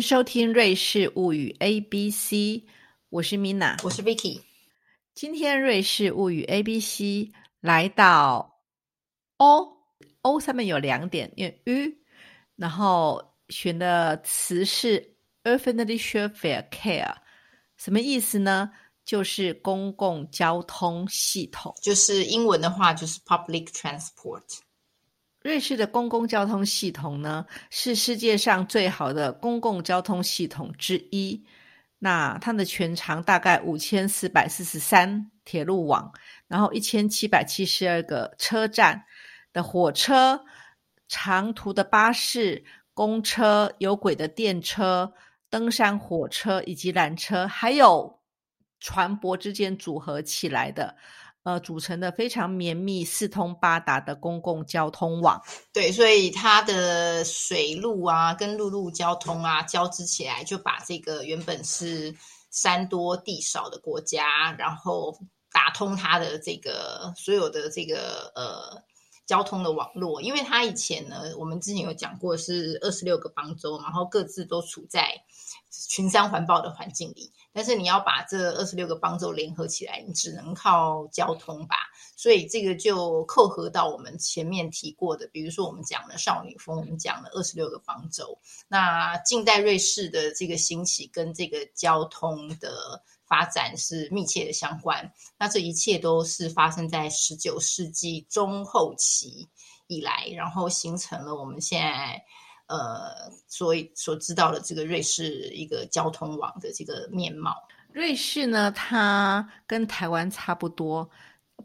迎收听《瑞士物语 A B C》，我是 Mina，我是 Vicky。今天《瑞士物语 A B C》来到 O，O 上面有两点，因为 U，然后选的词是 “öffentliche Verkehr”，什么意思呢？就是公共交通系统，就是英文的话就是 “public transport”。瑞士的公共交通系统呢，是世界上最好的公共交通系统之一。那它的全长大概五千四百四十三铁路网，然后一千七百七十二个车站的火车、长途的巴士、公车、有轨的电车、登山火车以及缆车，还有船舶之间组合起来的。呃，组成的非常绵密、四通八达的公共交通网。对，所以它的水路啊，跟陆路交通啊交织起来，就把这个原本是山多地少的国家，然后打通它的这个所有的这个呃交通的网络。因为它以前呢，我们之前有讲过，是二十六个邦州，然后各自都处在群山环抱的环境里。但是你要把这二十六个邦州联合起来，你只能靠交通吧。所以这个就扣合到我们前面提过的，比如说我们讲的少女峰，我们讲的二十六个邦州。那近代瑞士的这个兴起跟这个交通的发展是密切的相关。那这一切都是发生在十九世纪中后期以来，然后形成了我们现在。呃，所以所知道的这个瑞士一个交通网的这个面貌，瑞士呢，它跟台湾差不多，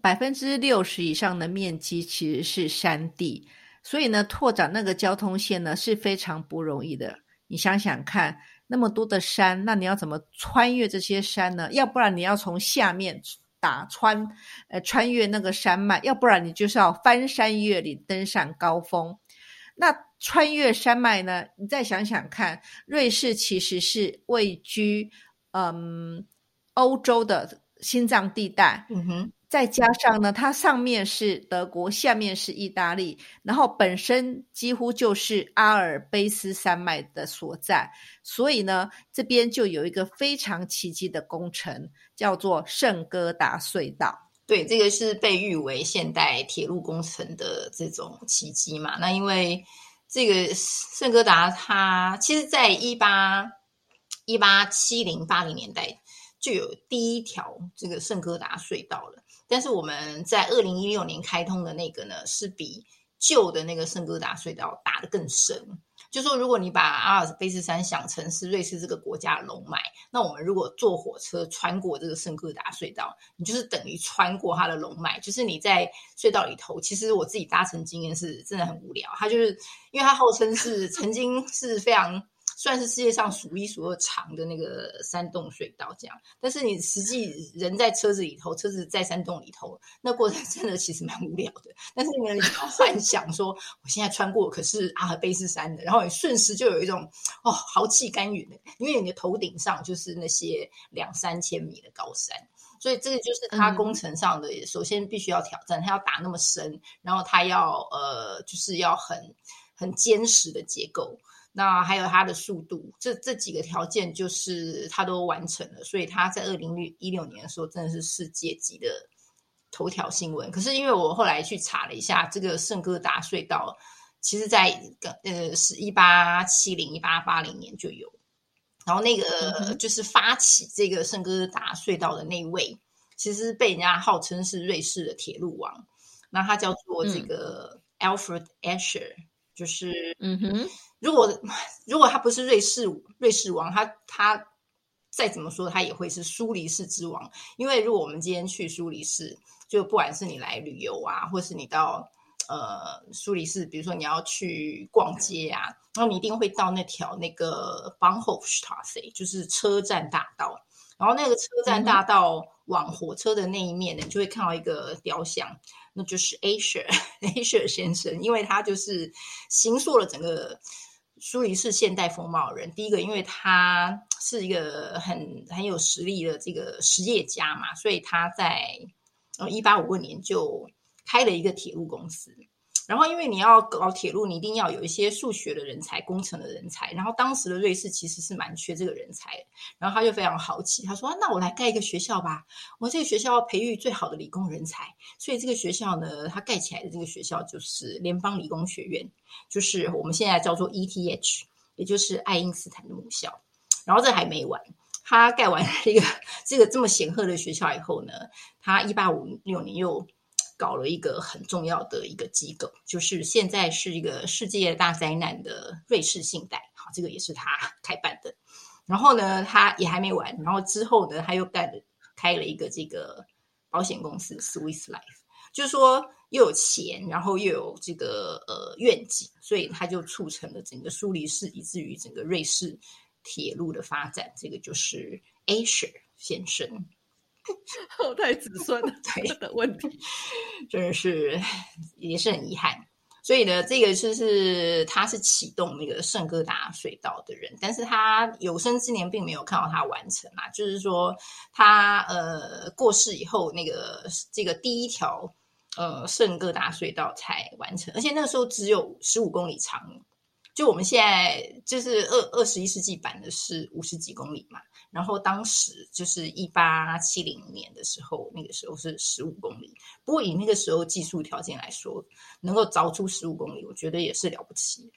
百分之六十以上的面积其实是山地，所以呢，拓展那个交通线呢是非常不容易的。你想想看，那么多的山，那你要怎么穿越这些山呢？要不然你要从下面打穿，呃，穿越那个山脉；要不然你就是要翻山越岭，登上高峰。那穿越山脉呢？你再想想看，瑞士其实是位居嗯欧洲的心脏地带。嗯哼，再加上呢，它上面是德国，下面是意大利，然后本身几乎就是阿尔卑斯山脉的所在，所以呢，这边就有一个非常奇迹的工程，叫做圣哥达隧道。对，这个是被誉为现代铁路工程的这种奇迹嘛？那因为这个圣哥达，它其实在一八一八七零八零年代就有第一条这个圣哥达隧道了，但是我们在二零一六年开通的那个呢，是比旧的那个圣哥达隧道打得更深。就说，如果你把阿尔卑斯山想成是瑞士这个国家的龙脉，那我们如果坐火车穿过这个圣哥达隧道，你就是等于穿过它的龙脉。就是你在隧道里头，其实我自己搭乘经验是真的很无聊。它就是因为它号称是曾经是非常。算是世界上数一数二长的那个山洞隧道，这样。但是你实际人在车子里头，车子在山洞里头，那过程真的其实蛮无聊的。但是你幻想说，我现在穿过可是阿尔卑斯山的，然后你瞬时就有一种哦豪气干云的，因为你的头顶上就是那些两三千米的高山，所以这个就是它工程上的首先必须要挑战，它要打那么深，然后它要呃就是要很很坚实的结构。那还有它的速度，这这几个条件就是它都完成了，所以它在二零一六年的时候真的是世界级的头条新闻。可是因为我后来去查了一下，这个圣哥达隧道，其实在呃是一八七零一八八零年就有，然后那个就是发起这个圣哥达隧道的那位，其实被人家号称是瑞士的铁路王，那他叫做这个 Alfred Escher，就是嗯哼。如果 如果他不是瑞士瑞士王，他他再怎么说，他也会是苏黎世之王。因为如果我们今天去苏黎世，就不管是你来旅游啊，或是你到呃苏黎世，比如说你要去逛街啊，然后你一定会到那条那个 Bahnhofstrasse，就是车站大道。然后那个车站大道往火车的那一面呢，你就会看到一个雕像，那就是 Asher Asher 先生，因为他就是行塑了整个。苏黎世现代风貌人，第一个，因为他是一个很很有实力的这个实业家嘛，所以他在呃一八五二年就开了一个铁路公司。然后因为你要搞铁路，你一定要有一些数学的人才、工程的人才。然后当时的瑞士其实是蛮缺这个人才的，然后他就非常好奇，他说：“那我来盖一个学校吧，我这个学校要培育最好的理工人才。”所以这个学校呢，他盖起来的这个学校就是联邦理工学院，就是我们现在叫做 ETH，也就是爱因斯坦的母校。然后这还没完。他盖完这个 这个这么显赫的学校以后呢，他一八五六年又搞了一个很重要的一个机构，就是现在是一个世界大灾难的瑞士信贷，好，这个也是他 开办的。然后呢，他也还没完，然后之后呢，他又干了开了一个这个保险公司 Swiss Life，就是说又有钱，然后又有这个呃愿景，所以他就促成了整个苏黎世，以至于整个瑞士。铁路的发展，这个就是 Asher 先生 后代子孙 的问题，真的是也是很遗憾。所以呢，这个就是他是启动那个圣哥达隧道的人，但是他有生之年并没有看到他完成嘛。就是说，他呃过世以后，那个这个第一条呃圣哥达隧道才完成，而且那个时候只有十五公里长。就我们现在就是二二十一世纪版的是五十几公里嘛，然后当时就是一八七零年的时候，那个时候是十五公里。不过以那个时候技术条件来说，能够凿出十五公里，我觉得也是了不起。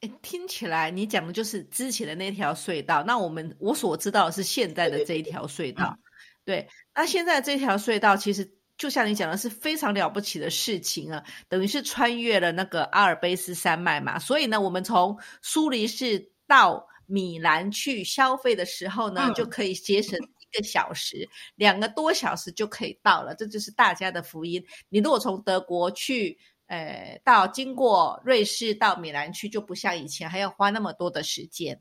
哎，听起来你讲的就是之前的那条隧道。那我们我所知道的是现在的这一条隧道。对，那现在这条隧道其实。就像你讲的是非常了不起的事情啊，等于是穿越了那个阿尔卑斯山脉嘛。所以呢，我们从苏黎世到米兰去消费的时候呢，就可以节省一个小时，两个多小时就可以到了。这就是大家的福音。你如果从德国去，呃，到经过瑞士到米兰去，就不像以前还要花那么多的时间。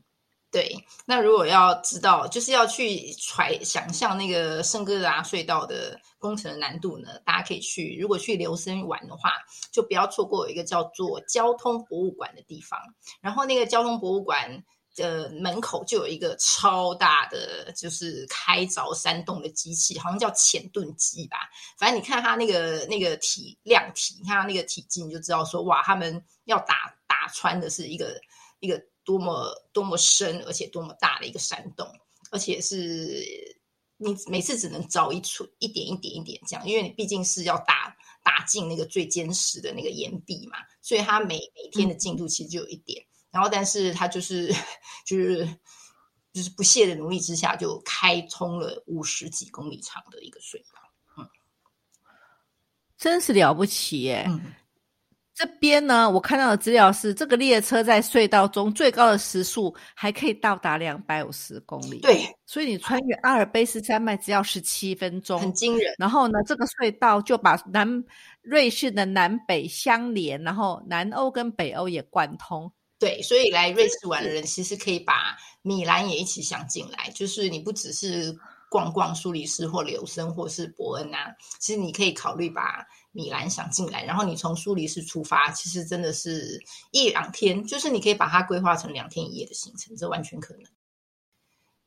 对，那如果要知道，就是要去揣想象那个圣哥达隧道的工程的难度呢？大家可以去，如果去留森玩的话，就不要错过有一个叫做交通博物馆的地方。然后那个交通博物馆的门口就有一个超大的，就是开凿山洞的机器，好像叫浅盾机吧。反正你看它那个那个体量体，你看它那个体积，你就知道说，哇，他们要打打穿的是一个一个。多么多么深，而且多么大的一个山洞，而且是你每次只能凿一处一点一点一点这样，因为你毕竟是要打打进那个最坚实的那个岩壁嘛，所以它每每天的进度其实就有一点，然后但是它就是就是就是不懈的努力之下，就开通了五十几公里长的一个隧道，嗯，真是了不起耶。这边呢，我看到的资料是，这个列车在隧道中最高的时速还可以到达两百五十公里。对，所以你穿越阿尔卑斯山脉只要十七分钟，很惊人。然后呢，这个隧道就把南瑞士的南北相连，然后南欧跟北欧也贯通。对，所以来瑞士玩的人其实可以把米兰也一起想进来，就是你不只是逛逛苏黎世或留森或是伯恩啊，其实你可以考虑把。米兰想进来，然后你从苏黎世出发，其实真的是一两天，就是你可以把它规划成两天一夜的行程，这完全可能。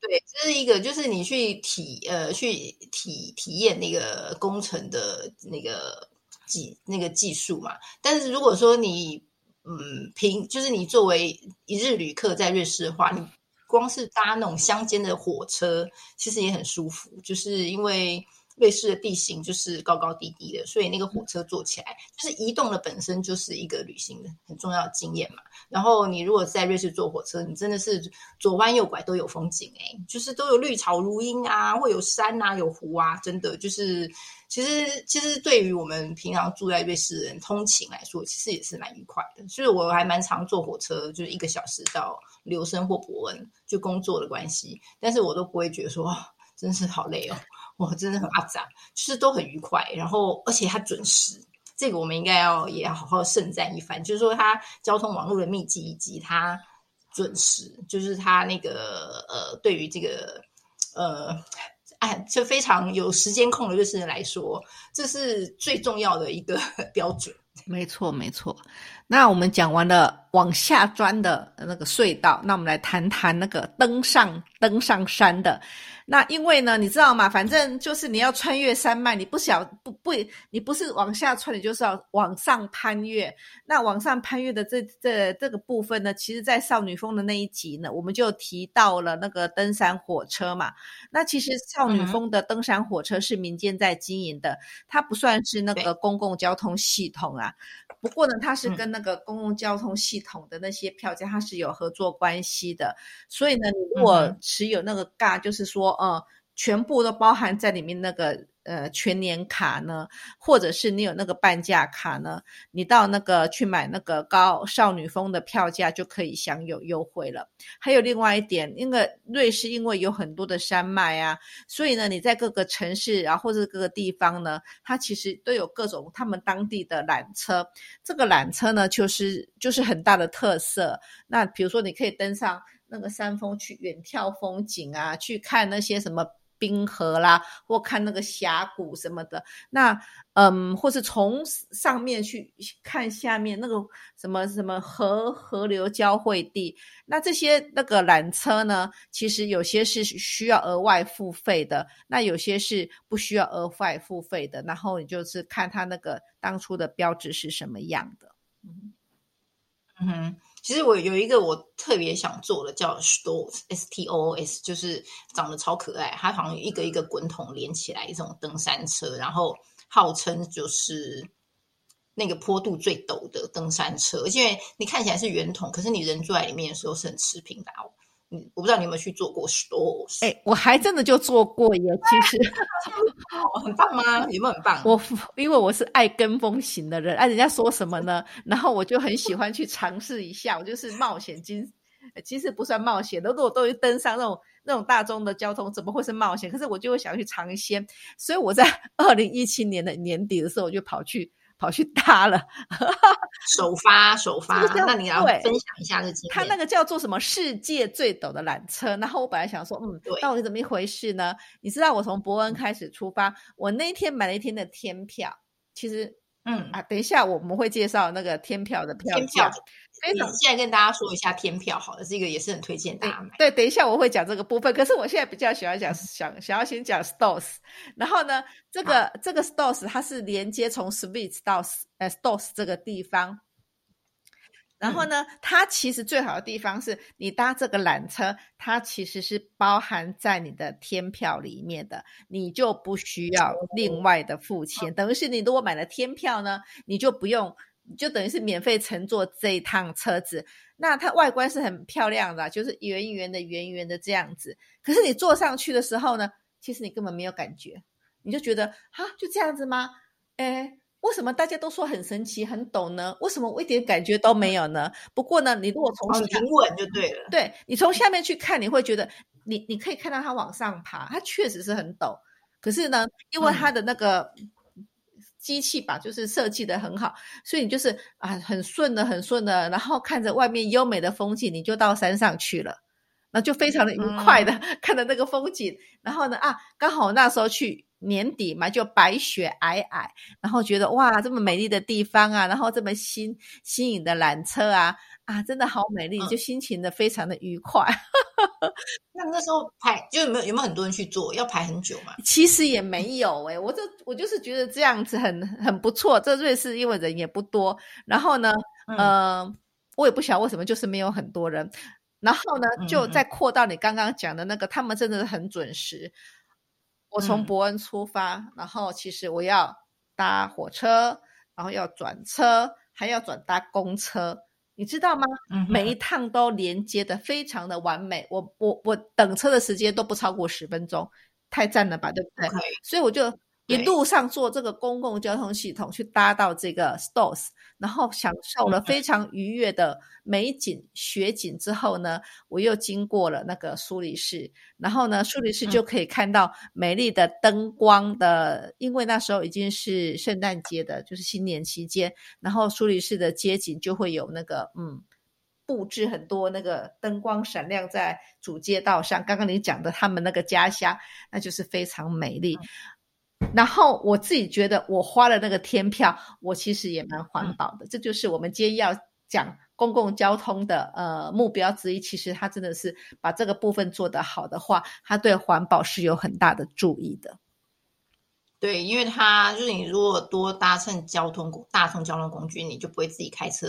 对，这是一个，就是你去体呃去体体验那个工程的那个技那个技术嘛。但是如果说你嗯平，就是你作为一日旅客在瑞士的话，你光是搭那种乡间的火车，其实也很舒服，就是因为。瑞士的地形就是高高低低的，所以那个火车坐起来，就是移动的本身就是一个旅行的很重要的经验嘛。然后你如果在瑞士坐火车，你真的是左弯右拐都有风景哎，就是都有绿草如茵啊，会有山啊，有湖啊，真的就是其实其实对于我们平常住在瑞士人通勤来说，其实也是蛮愉快的。所以我还蛮常坐火车，就是一个小时到留森或伯恩，就工作的关系，但是我都不会觉得说真是好累哦。哇，真的很阿杂，就是都很愉快，然后而且它准时，这个我们应该要也要好好盛赞一番。就是说，它交通网络的密集以及它准时，就是它那个呃，对于这个呃，哎，就非常有时间控的瑞士人来说，这是最重要的一个 标准。没错，没错。那我们讲完了。往下钻的那个隧道。那我们来谈谈那个登上登上山的。那因为呢，你知道吗？反正就是你要穿越山脉，你不想不不，你不是往下穿，你就是要往上攀越。那往上攀越的这这这个部分呢，其实，在少女峰的那一集呢，我们就提到了那个登山火车嘛。那其实少女峰的登山火车是民间在经营的，它不算是那个公共交通系统啊。不过呢，它是跟那个公共交通系统的那些票价，它是有合作关系的。所以呢，你如果持有那个嘎，就是说，呃，全部都包含在里面那个。呃，全年卡呢，或者是你有那个半价卡呢，你到那个去买那个高少女风的票价就可以享有优惠了。还有另外一点，因为瑞士因为有很多的山脉啊，所以呢，你在各个城市啊或者各个地方呢，它其实都有各种他们当地的缆车。这个缆车呢，就是就是很大的特色。那比如说，你可以登上那个山峰去远眺风景啊，去看那些什么。冰河啦，或看那个峡谷什么的，那嗯，或是从上面去看下面那个什么什么河河流交汇地，那这些那个缆车呢，其实有些是需要额外付费的，那有些是不需要额外付费的，然后你就是看它那个当初的标志是什么样的，嗯哼。其实我有一个我特别想做的，叫 Stos S T O O S，就是长得超可爱，它好像一个一个滚筒连起来，一种登山车，然后号称就是那个坡度最陡的登山车，而且你看起来是圆筒，可是你人坐在里面的时候是很持平的哦。嗯，我不知道你有没有去做过 stores？哎，我还真的就做过耶。其实，很棒吗？有没有很棒？我因为我是爱跟风型的人，哎，人家说什么呢？然后我就很喜欢去尝试一下。我就是冒险精，其实不算冒险的。如果都去登上那种那种大众的交通，怎么会是冒险？可是我就会想去尝鲜。所以我在 二零一七年的年底的时候，我就跑去。跑去搭了，首 发首发，那你要分享一下这经验。他那个叫做什么世界最陡的缆车，然后我本来想说，嗯，到底怎么一回事呢？你知道我从伯恩开始出发，我那一天买了一天的天票，其实。嗯啊，等一下我们会介绍那个天票的票价。以现在跟大家说一下天票，好了，这个也是很推荐大家买。对，等一下我会讲这个部分。可是我现在比较喜欢讲，想想要先讲 Stores。然后呢，这个这个 Stores 它是连接从 Switch 到呃 Stores 这个地方。然后呢，它其实最好的地方是你搭这个缆车，它其实是包含在你的天票里面的，你就不需要另外的付钱。等于是你如果买了天票呢，你就不用，就等于是免费乘坐这一趟车子。那它外观是很漂亮的，就是圆圆的、圆圆的这样子。可是你坐上去的时候呢，其实你根本没有感觉，你就觉得啊，就这样子吗？哎。为什么大家都说很神奇、很陡呢？为什么我一点感觉都没有呢？不过呢，你如果从平稳就对了。对你从下面去看，你会觉得你你可以看到它往上爬，它确实是很陡。可是呢，因为它的那个机器吧，就是设计的很好，所以你就是啊，很顺的、很顺的，然后看着外面优美的风景，你就到山上去了，那就非常的愉快的 看着那个风景。然后呢，啊，刚好那时候去。年底嘛，就白雪皑皑，然后觉得哇，这么美丽的地方啊，然后这么新新颖的缆车啊，啊，真的好美丽，就心情的非常的愉快。那那时候排就有没有有没有很多人去做？要排很久嘛？其实也没有哎，我这我就是觉得这样子很很不错。这瑞士因为人也不多，然后呢，嗯，我也不晓得为什么就是没有很多人，然后呢，就再扩到你刚刚讲的那个，他们真的是很准时。我从伯恩出发，然后其实我要搭火车，然后要转车，还要转搭公车，你知道吗？每一趟都连接的非常的完美。我我我等车的时间都不超过十分钟，太赞了吧，对不对？所以我就。一路上坐这个公共交通系统去搭到这个 Stores，然后享受了非常愉悦的美景雪景之后呢，我又经过了那个苏黎世，然后呢，苏黎世就可以看到美丽的灯光的，因为那时候已经是圣诞节的，就是新年期间，然后苏黎世的街景就会有那个嗯布置很多那个灯光闪亮在主街道上。刚刚你讲的他们那个家乡，那就是非常美丽。然后我自己觉得，我花了那个天票，我其实也蛮环保的。这就是我们今天要讲公共交通的呃目标之一，其实它真的是把这个部分做得好的话，它对环保是有很大的注意的。对，因为它就是你如果多搭乘交通工大众交通工具，你就不会自己开车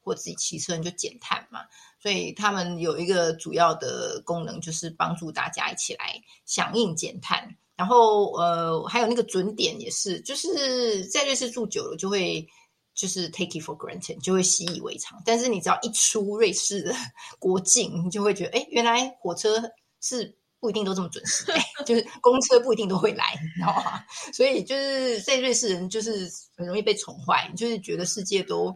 或自己骑车，你就减碳嘛。所以他们有一个主要的功能，就是帮助大家一起来响应减碳。然后呃，还有那个准点也是，就是在瑞士住久了就会就是 take it for granted，就会习以为常。但是你只要一出瑞士的 国境，你就会觉得，哎，原来火车是。不一定都这么准时，就是公车不一定都会来，你知道吗？所以就是在瑞士人就是很容易被宠坏，就是觉得世界都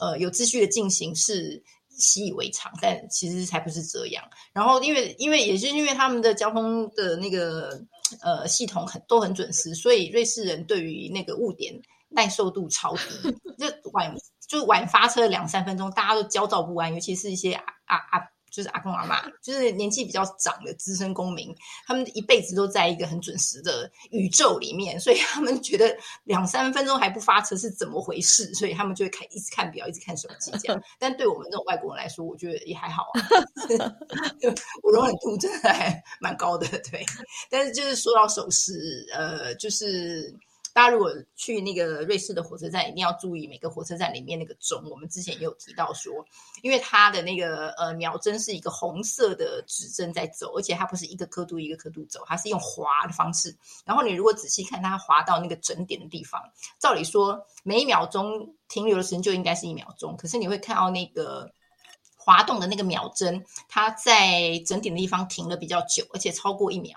呃有秩序的进行是习以为常，但其实才不是这样。然后因为因为也是因为他们的交通的那个呃系统很都很准时，所以瑞士人对于那个误点耐受度超低，就晚就晚发车两三分钟，大家都焦躁不安，尤其是一些啊啊。就是阿公阿妈，就是年纪比较长的资深公民，他们一辈子都在一个很准时的宇宙里面，所以他们觉得两三分钟还不发车是怎么回事？所以他们就会看一直看表，一直看手机这样。但对我们这种外国人来说，我觉得也还好啊，我容忍度真的还蛮高的，对。但是就是说到守时，呃，就是。大家如果去那个瑞士的火车站，一定要注意每个火车站里面那个钟。我们之前也有提到说，因为它的那个呃秒针是一个红色的指针在走，而且它不是一个刻度一个刻度走，它是用滑的方式。然后你如果仔细看它滑到那个整点的地方，照理说每一秒钟停留的时间就应该是一秒钟，可是你会看到那个滑动的那个秒针，它在整点的地方停了比较久，而且超过一秒，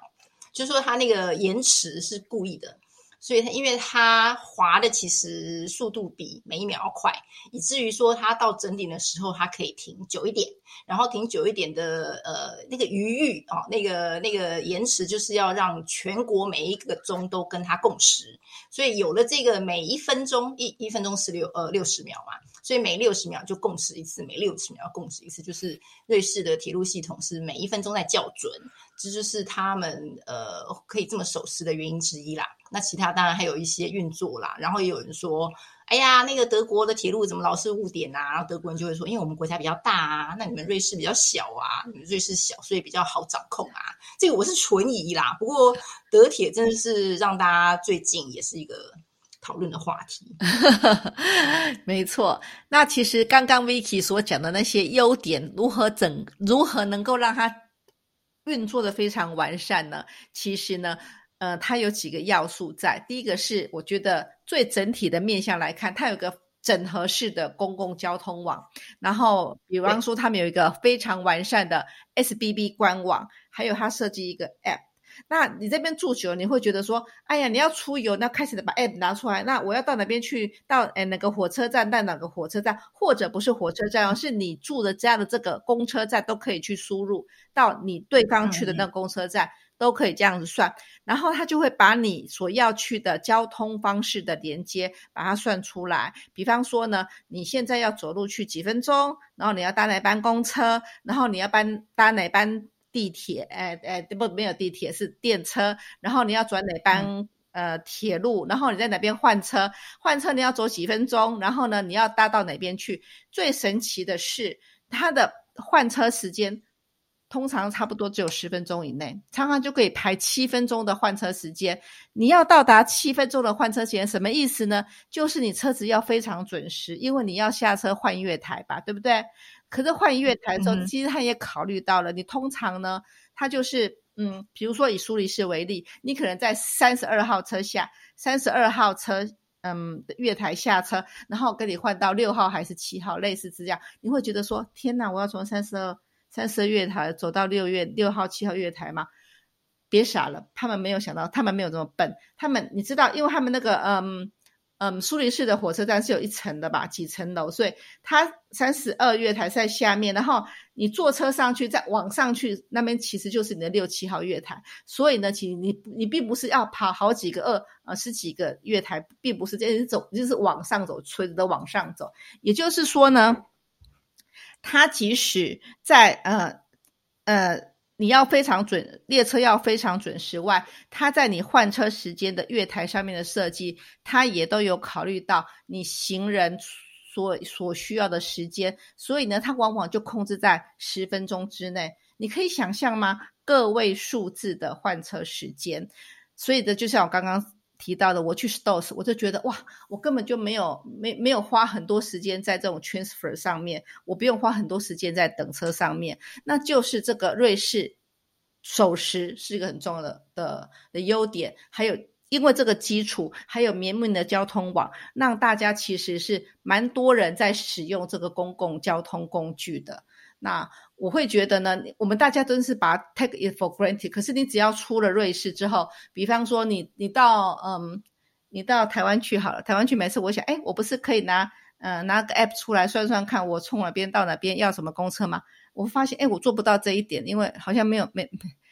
就是说它那个延迟是故意的。所以它因为它滑的其实速度比每一秒要快，以至于说它到整点的时候它可以停久一点，然后停久一点的呃那个余裕啊，那个那个延迟就是要让全国每一个钟都跟它共识，所以有了这个每一分钟一一分钟十六呃六十秒嘛，所以每六十秒就共识一次，每六十秒共识一次，就是瑞士的铁路系统是每一分钟在校准。这就是他们呃可以这么守时的原因之一啦。那其他当然还有一些运作啦。然后也有人说，哎呀，那个德国的铁路怎么老是误点啊？然后德国人就会说，因为我们国家比较大啊，那你们瑞士比较小啊，你们瑞士小，所以比较好掌控啊。这个我是存疑啦。不过德铁真的是让大家最近也是一个讨论的话题。没错。那其实刚刚 Vicky 所讲的那些优点，如何整，如何能够让它。运作的非常完善呢，其实呢，呃，它有几个要素在。第一个是，我觉得最整体的面向来看，它有个整合式的公共交通网。然后，比方说，他们有一个非常完善的 SBB 官网，还有它设计一个 App。那你这边住久，你会觉得说，哎呀，你要出游，那开始的把 app 拿出来，那我要到哪边去？到哎哪个火车站？到哪个火车站？或者不是火车站哦，是你住的家的这个公车站都可以去输入到你对方去的那个公车站，都可以这样子算。然后他就会把你所要去的交通方式的连接把它算出来。比方说呢，你现在要走路去几分钟，然后你要搭哪班公车，然后你要搬搭哪班。地铁，哎哎，不，没有地铁，是电车。然后你要转哪班呃铁路？然后你在哪边换车？换车你要走几分钟？然后呢，你要搭到哪边去？最神奇的是，它的换车时间通常差不多只有十分钟以内，常常就可以排七分钟的换车时间。你要到达七分钟的换车时间，什么意思呢？就是你车子要非常准时，因为你要下车换月台吧，对不对？可是换月台的时候，其实他也考虑到了。你通常呢，他就是嗯，比如说以苏黎世为例，你可能在三十二号车下，三十二号车嗯月台下车，然后跟你换到六号还是七号，类似这样，你会觉得说天哪，我要从三十二三十二月台走到六月六号七号月台吗？别傻了，他们没有想到，他们没有这么笨，他们你知道，因为他们那个嗯。嗯，苏黎世的火车站是有一层的吧，几层楼，所以它三十二月台在下面，然后你坐车上去，再往上去，那边其实就是你的六七号月台。所以呢，其实你你并不是要爬好几个二呃十几个月台，并不是这样走，就是往上走，垂直的往上走。也就是说呢，它即使在呃呃。你要非常准，列车要非常准时外，它在你换车时间的月台上面的设计，它也都有考虑到你行人所所需要的时间，所以呢，它往往就控制在十分钟之内。你可以想象吗？个位数字的换车时间，所以的就像我刚刚提到的，我去 Stores，我就觉得哇，我根本就没有没没有花很多时间在这种 transfer 上面，我不用花很多时间在等车上面，那就是这个瑞士守时是一个很重要的的的优点，还有。因为这个基础，还有绵密的交通网，让大家其实是蛮多人在使用这个公共交通工具的。那我会觉得呢，我们大家真是把 take it for granted。可是你只要出了瑞士之后，比方说你你到嗯，你到台湾去好了，台湾去每次我想，哎，我不是可以拿嗯拿个 app 出来算算看，我从哪边到哪边要什么公车吗？我发现哎，我做不到这一点，因为好像没有没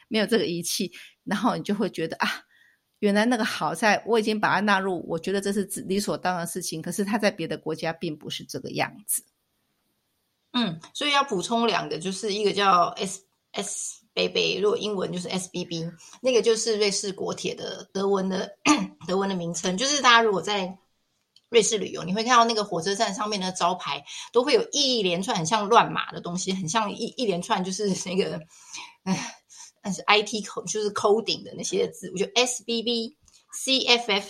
没有这个仪器，然后你就会觉得啊。原来那个好在，我已经把它纳入，我觉得这是理所当然的事情。可是它在别的国家并不是这个样子。嗯，所以要补充两个，就是一个叫 S S B B，如果英文就是 S B B，那个就是瑞士国铁的德文的德文的名称。就是大家如果在瑞士旅游，你会看到那个火车站上面的招牌都会有一连串很像乱码的东西，很像一一连串就是那个，但是 IT 口就是 coding 的那些字，我觉得 SBB、CFF、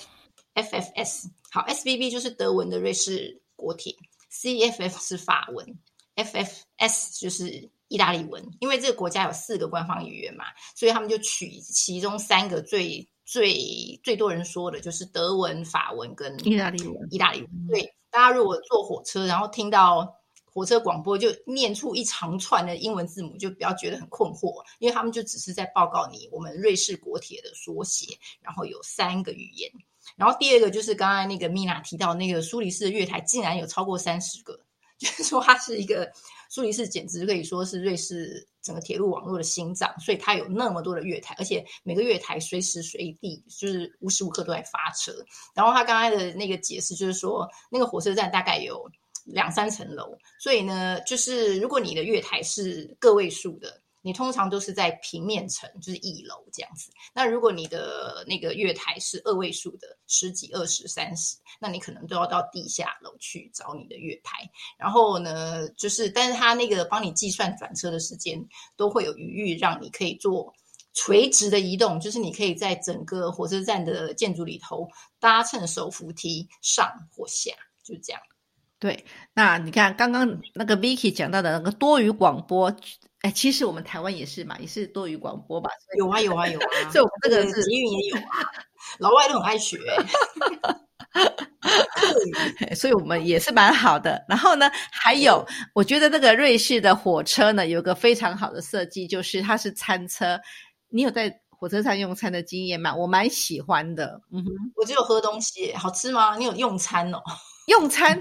FFS 好，SBB 就是德文的瑞士国铁，CFF 是法文，FFS 就是意大利文。因为这个国家有四个官方语言嘛，所以他们就取其中三个最最最多人说的，就是德文、法文跟意大利文。意大利文对，大家如果坐火车，然后听到。火车广播就念出一长串的英文字母，就不要觉得很困惑，因为他们就只是在报告你我们瑞士国铁的缩写，然后有三个语言。然后第二个就是刚才那个米娜提到那个苏黎世的月台竟然有超过三十个，就 是说它是一个苏黎世简直可以说是瑞士整个铁路网络的心脏，所以它有那么多的月台，而且每个月台随时随地就是无时无刻都在发车。然后他刚才的那个解释就是说，那个火车站大概有。两三层楼，所以呢，就是如果你的月台是个位数的，你通常都是在平面层，就是一楼这样子。那如果你的那个月台是二位数的，十几、二十、三十，那你可能都要到地下楼去找你的月台。然后呢，就是，但是他那个帮你计算转车的时间，都会有余裕让你可以做垂直的移动，就是你可以在整个火车站的建筑里头搭乘手扶梯上或下，就这样。对，那你看刚刚那个 Vicky 讲到的那个多语广播，哎，其实我们台湾也是嘛，也是多语广播吧？有啊，有啊，有啊，所以我们这个捷运也有啊，老外都很爱学 所以我们也是蛮好的。然后呢，还有我觉得那个瑞士的火车呢，有个非常好的设计，就是它是餐车。你有在火车上用餐的经验吗？我蛮喜欢的。嗯哼，我只有喝东西，好吃吗？你有用餐哦？用餐。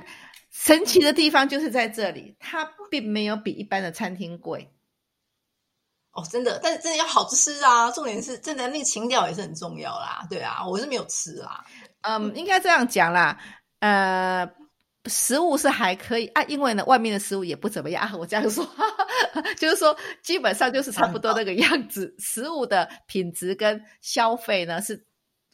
神奇的地方就是在这里，它并没有比一般的餐厅贵。哦，真的，但是真的要好吃啊！重点是，真的那个情调也是很重要啦。对啊，我是没有吃啦。嗯，应该这样讲啦。呃，食物是还可以啊，因为呢，外面的食物也不怎么样。我这样说，就是说，基本上就是差不多那个样子。食物的品质跟消费呢是。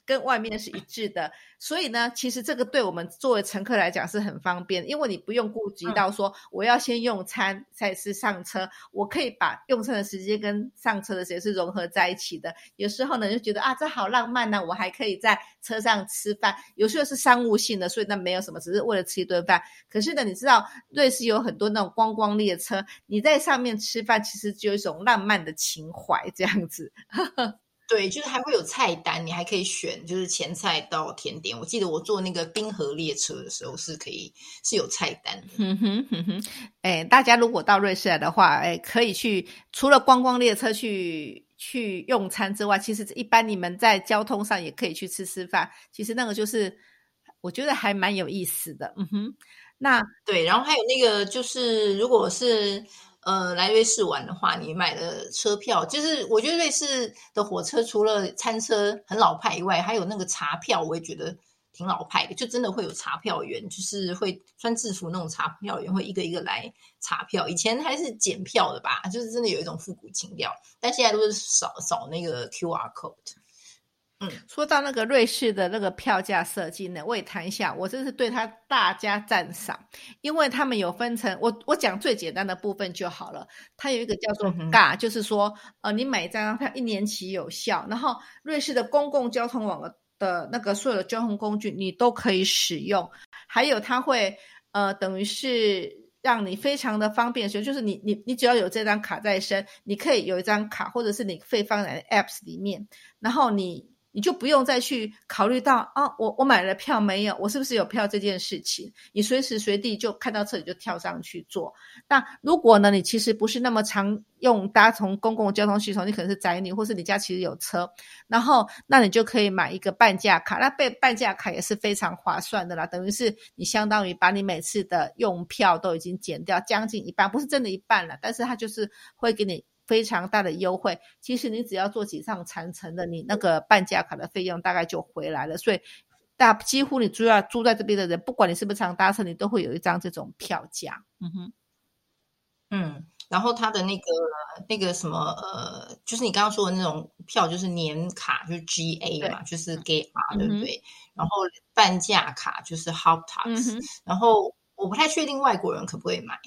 跟外面是一致的，所以呢，其实这个对我们作为乘客来讲是很方便，因为你不用顾及到说我要先用餐再是上车，我可以把用餐的时间跟上车的时间是融合在一起的。有时候呢就觉得啊，这好浪漫呢，我还可以在车上吃饭。有时候是商务性的，所以那没有什么，只是为了吃一顿饭。可是呢，你知道瑞士有很多那种观光列车，你在上面吃饭，其实就有一种浪漫的情怀这样子。对，就是还会有菜单，你还可以选，就是前菜到甜点。我记得我坐那个冰河列车的时候是可以是有菜单。哼哼哼哼，哎，大家如果到瑞士来的话，哎，可以去除了观光列车去去用餐之外，其实一般你们在交通上也可以去吃吃饭。其实那个就是我觉得还蛮有意思的。嗯哼，那对，然后还有那个就是如果是。呃，来瑞士玩的话，你买的车票，就是我觉得瑞士的火车除了餐车很老派以外，还有那个查票，我也觉得挺老派的。就真的会有查票员，就是会穿制服那种查票员，会一个一个来查票。以前还是检票的吧，就是真的有一种复古情调。但现在都是扫扫那个 QR code。嗯，说到那个瑞士的那个票价设计呢，我也谈一下，我真是对他大加赞赏，因为他们有分成，我我讲最简单的部分就好了。它有一个叫做嗯哼 GA，、就是说，呃，你买一张票一年期有效，然后瑞士的公共交通网的那个所有的交通工具你都可以使用，还有它会呃等于是让你非常的方便所以，就是你你你只要有这张卡在身，你可以有一张卡，或者是你可以放在 Apps 里面，然后你你就不用再去考虑到啊，我我买了票没有，我是不是有票这件事情，你随时随地就看到车你就跳上去坐。那如果呢，你其实不是那么常用搭乘公共交通系统，你可能是宅女，或是你家其实有车，然后那你就可以买一个半价卡，那被半价卡也是非常划算的啦，等于是你相当于把你每次的用票都已经减掉将近一半，不是真的一半了，但是它就是会给你。非常大的优惠，其实你只要做几趟长程的，你那个半价卡的费用大概就回来了。所以大几乎你住在住在这边的人，不管你是不是常搭车，你都会有一张这种票价。嗯哼。嗯，然后它的那个那个什么呃，就是你刚刚说的那种票，就是年卡，就是 GA 嘛，就是 GA，、嗯、对不对？然后半价卡就是 Hop Tax，、嗯、然后我不太确定外国人可不可以买。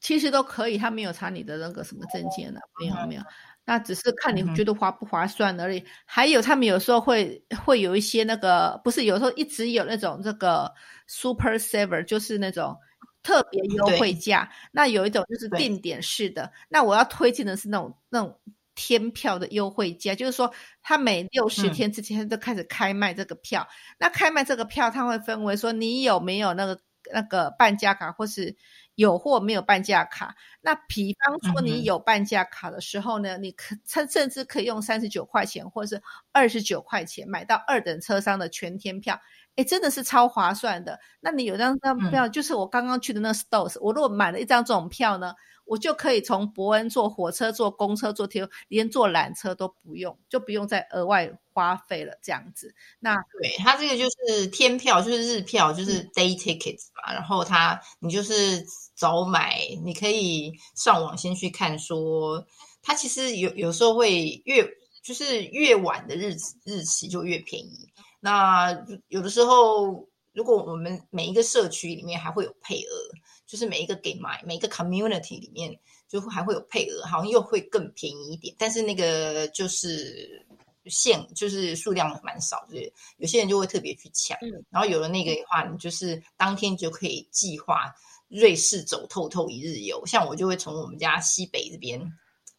其实都可以，他没有查你的那个什么证件的、啊，没有没有，那只是看你觉得划不划算而已。还有他们有时候会会有一些那个，不是有时候一直有那种这个 Super Saver，就是那种特别优惠价。那有一种就是定点式的，那我要推荐的是那种那种天票的优惠价，就是说他每六十天之前就开始开卖这个票。嗯、那开卖这个票，它会分为说你有没有那个那个半价卡，或是。有或没有半价卡，那比方说你有半价卡的时候呢，嗯、你可甚甚至可以用三十九块钱或是二十九块钱买到二等车商的全天票，哎，真的是超划算的。那你有张张票，嗯、就是我刚刚去的那 Stores，我如果买了一张这种票呢，我就可以从伯恩坐火车、坐公车、坐铁路，连坐缆车都不用，就不用再额外花费了。这样子，那对它这个就是天票，就是日票，就是 day tickets 嘛。嗯、然后它你就是早买，你可以上网先去看说，它其实有有时候会越就是越晚的日子日期就越便宜。那有的时候，如果我们每一个社区里面还会有配额。就是每一个给买每一个 community 里面，就还会有配额，好像又会更便宜一点。但是那个就是限，就是数量蛮少，就是有些人就会特别去抢。嗯、然后有了那个的话，你就是当天就可以计划瑞士走透透一日游。像我就会从我们家西北这边，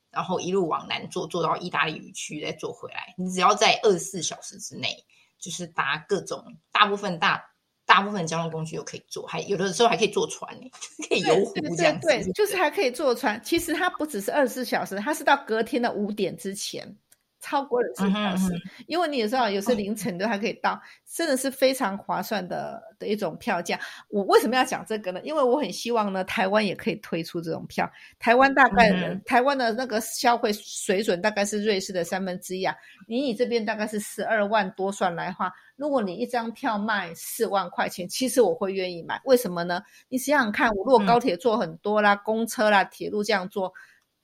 然后一路往南坐，坐到意大利语区，再坐回来。你只要在二十四小时之内，就是搭各种大部分大。大部分交通工具都可以坐，还有的时候还可以坐船呢，可以游湖这样子。对，对对就是还可以坐船。其实它不只是二十四小时，它是到隔天的五点之前，超过了四小时。嗯、因为你也知道有时凌晨都还可以到，哦、真的是非常划算的的一种票价。我为什么要讲这个呢？因为我很希望呢，台湾也可以推出这种票。台湾大概、嗯、台湾的那个消费水准大概是瑞士的三分之一啊。你以这边大概是十二万多算来话。如果你一张票卖四万块钱，其实我会愿意买。为什么呢？你想想看，我如果高铁坐很多啦、嗯、公车啦、铁路这样坐，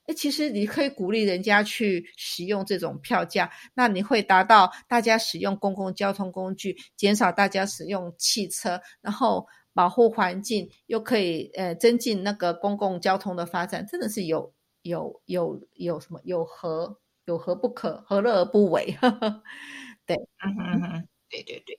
哎，其实你可以鼓励人家去使用这种票价，那你会达到大家使用公共交通工具，减少大家使用汽车，然后保护环境，又可以呃增进那个公共交通的发展，真的是有有有有什么有何有何不可，何乐而不为？对，嗯哼嗯。对对对，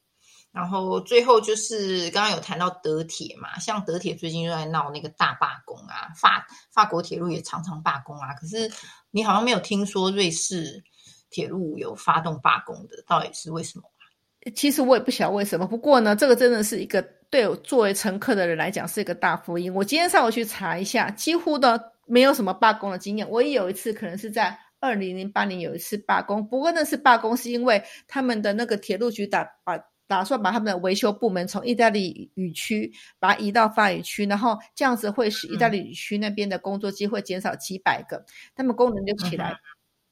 然后最后就是刚刚有谈到德铁嘛，像德铁最近就在闹那个大罢工啊，法法国铁路也常常罢工啊，可是你好像没有听说瑞士铁路有发动罢工的，到底是为什么？其实我也不晓得为什么，不过呢，这个真的是一个对我作为乘客的人来讲是一个大福音。我今天上午去查一下，几乎都没有什么罢工的经验，我也有一次可能是在。二零零八年有一次罢工，不过那次罢工是因为他们的那个铁路局打把打算把他们的维修部门从意大利语区把它移到法语区，然后这样子会使意大利语区那边的工作机会减少几百个，他们工人就起来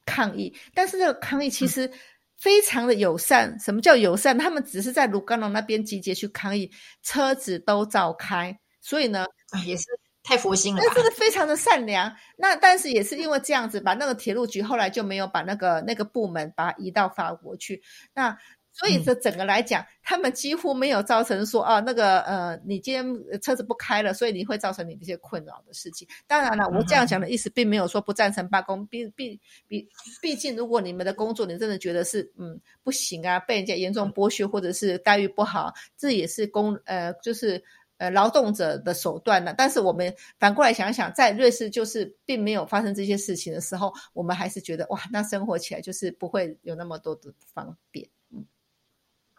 抗议。但是这个抗议其实非常的友善，什么叫友善？他们只是在卢甘农那边集结去抗议，车子都照开，所以呢，也是。太佛心了吧？那真的非常的善良。那但是也是因为这样子，把那个铁路局后来就没有把那个那个部门把它移到法国去。那所以这整个来讲，他们几乎没有造成说啊，那个呃，你今天车子不开了，所以你会造成你这些困扰的事情。当然了，我这样讲的意思，并没有说不赞成罢工。毕毕毕，毕竟如果你们的工作你真的觉得是嗯不行啊，被人家严重剥削或者是待遇不好，这也是工呃就是呃劳动者的手段呢。但是我们反过来想想，在瑞士就是并没有发生这些事情的时候，我们还是觉得哇，那生活起来就是不会有那么多的方便。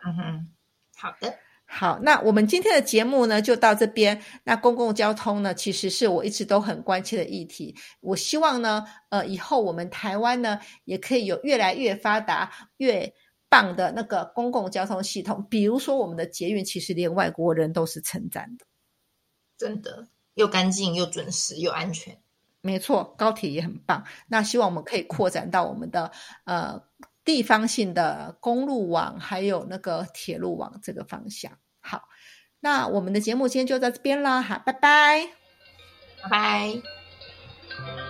嗯哼，好的，好，那我们今天的节目呢就到这边。那公共交通呢，其实是我一直都很关切的议题。我希望呢，呃，以后我们台湾呢也可以有越来越发达、越棒的那个公共交通系统。比如说，我们的捷运，其实连外国人都是称赞的，真的又干净又准时又安全。没错，高铁也很棒。那希望我们可以扩展到我们的呃。地方性的公路网，还有那个铁路网。这个方向好，那我们的节目今天就在这边了。好，拜拜，拜拜。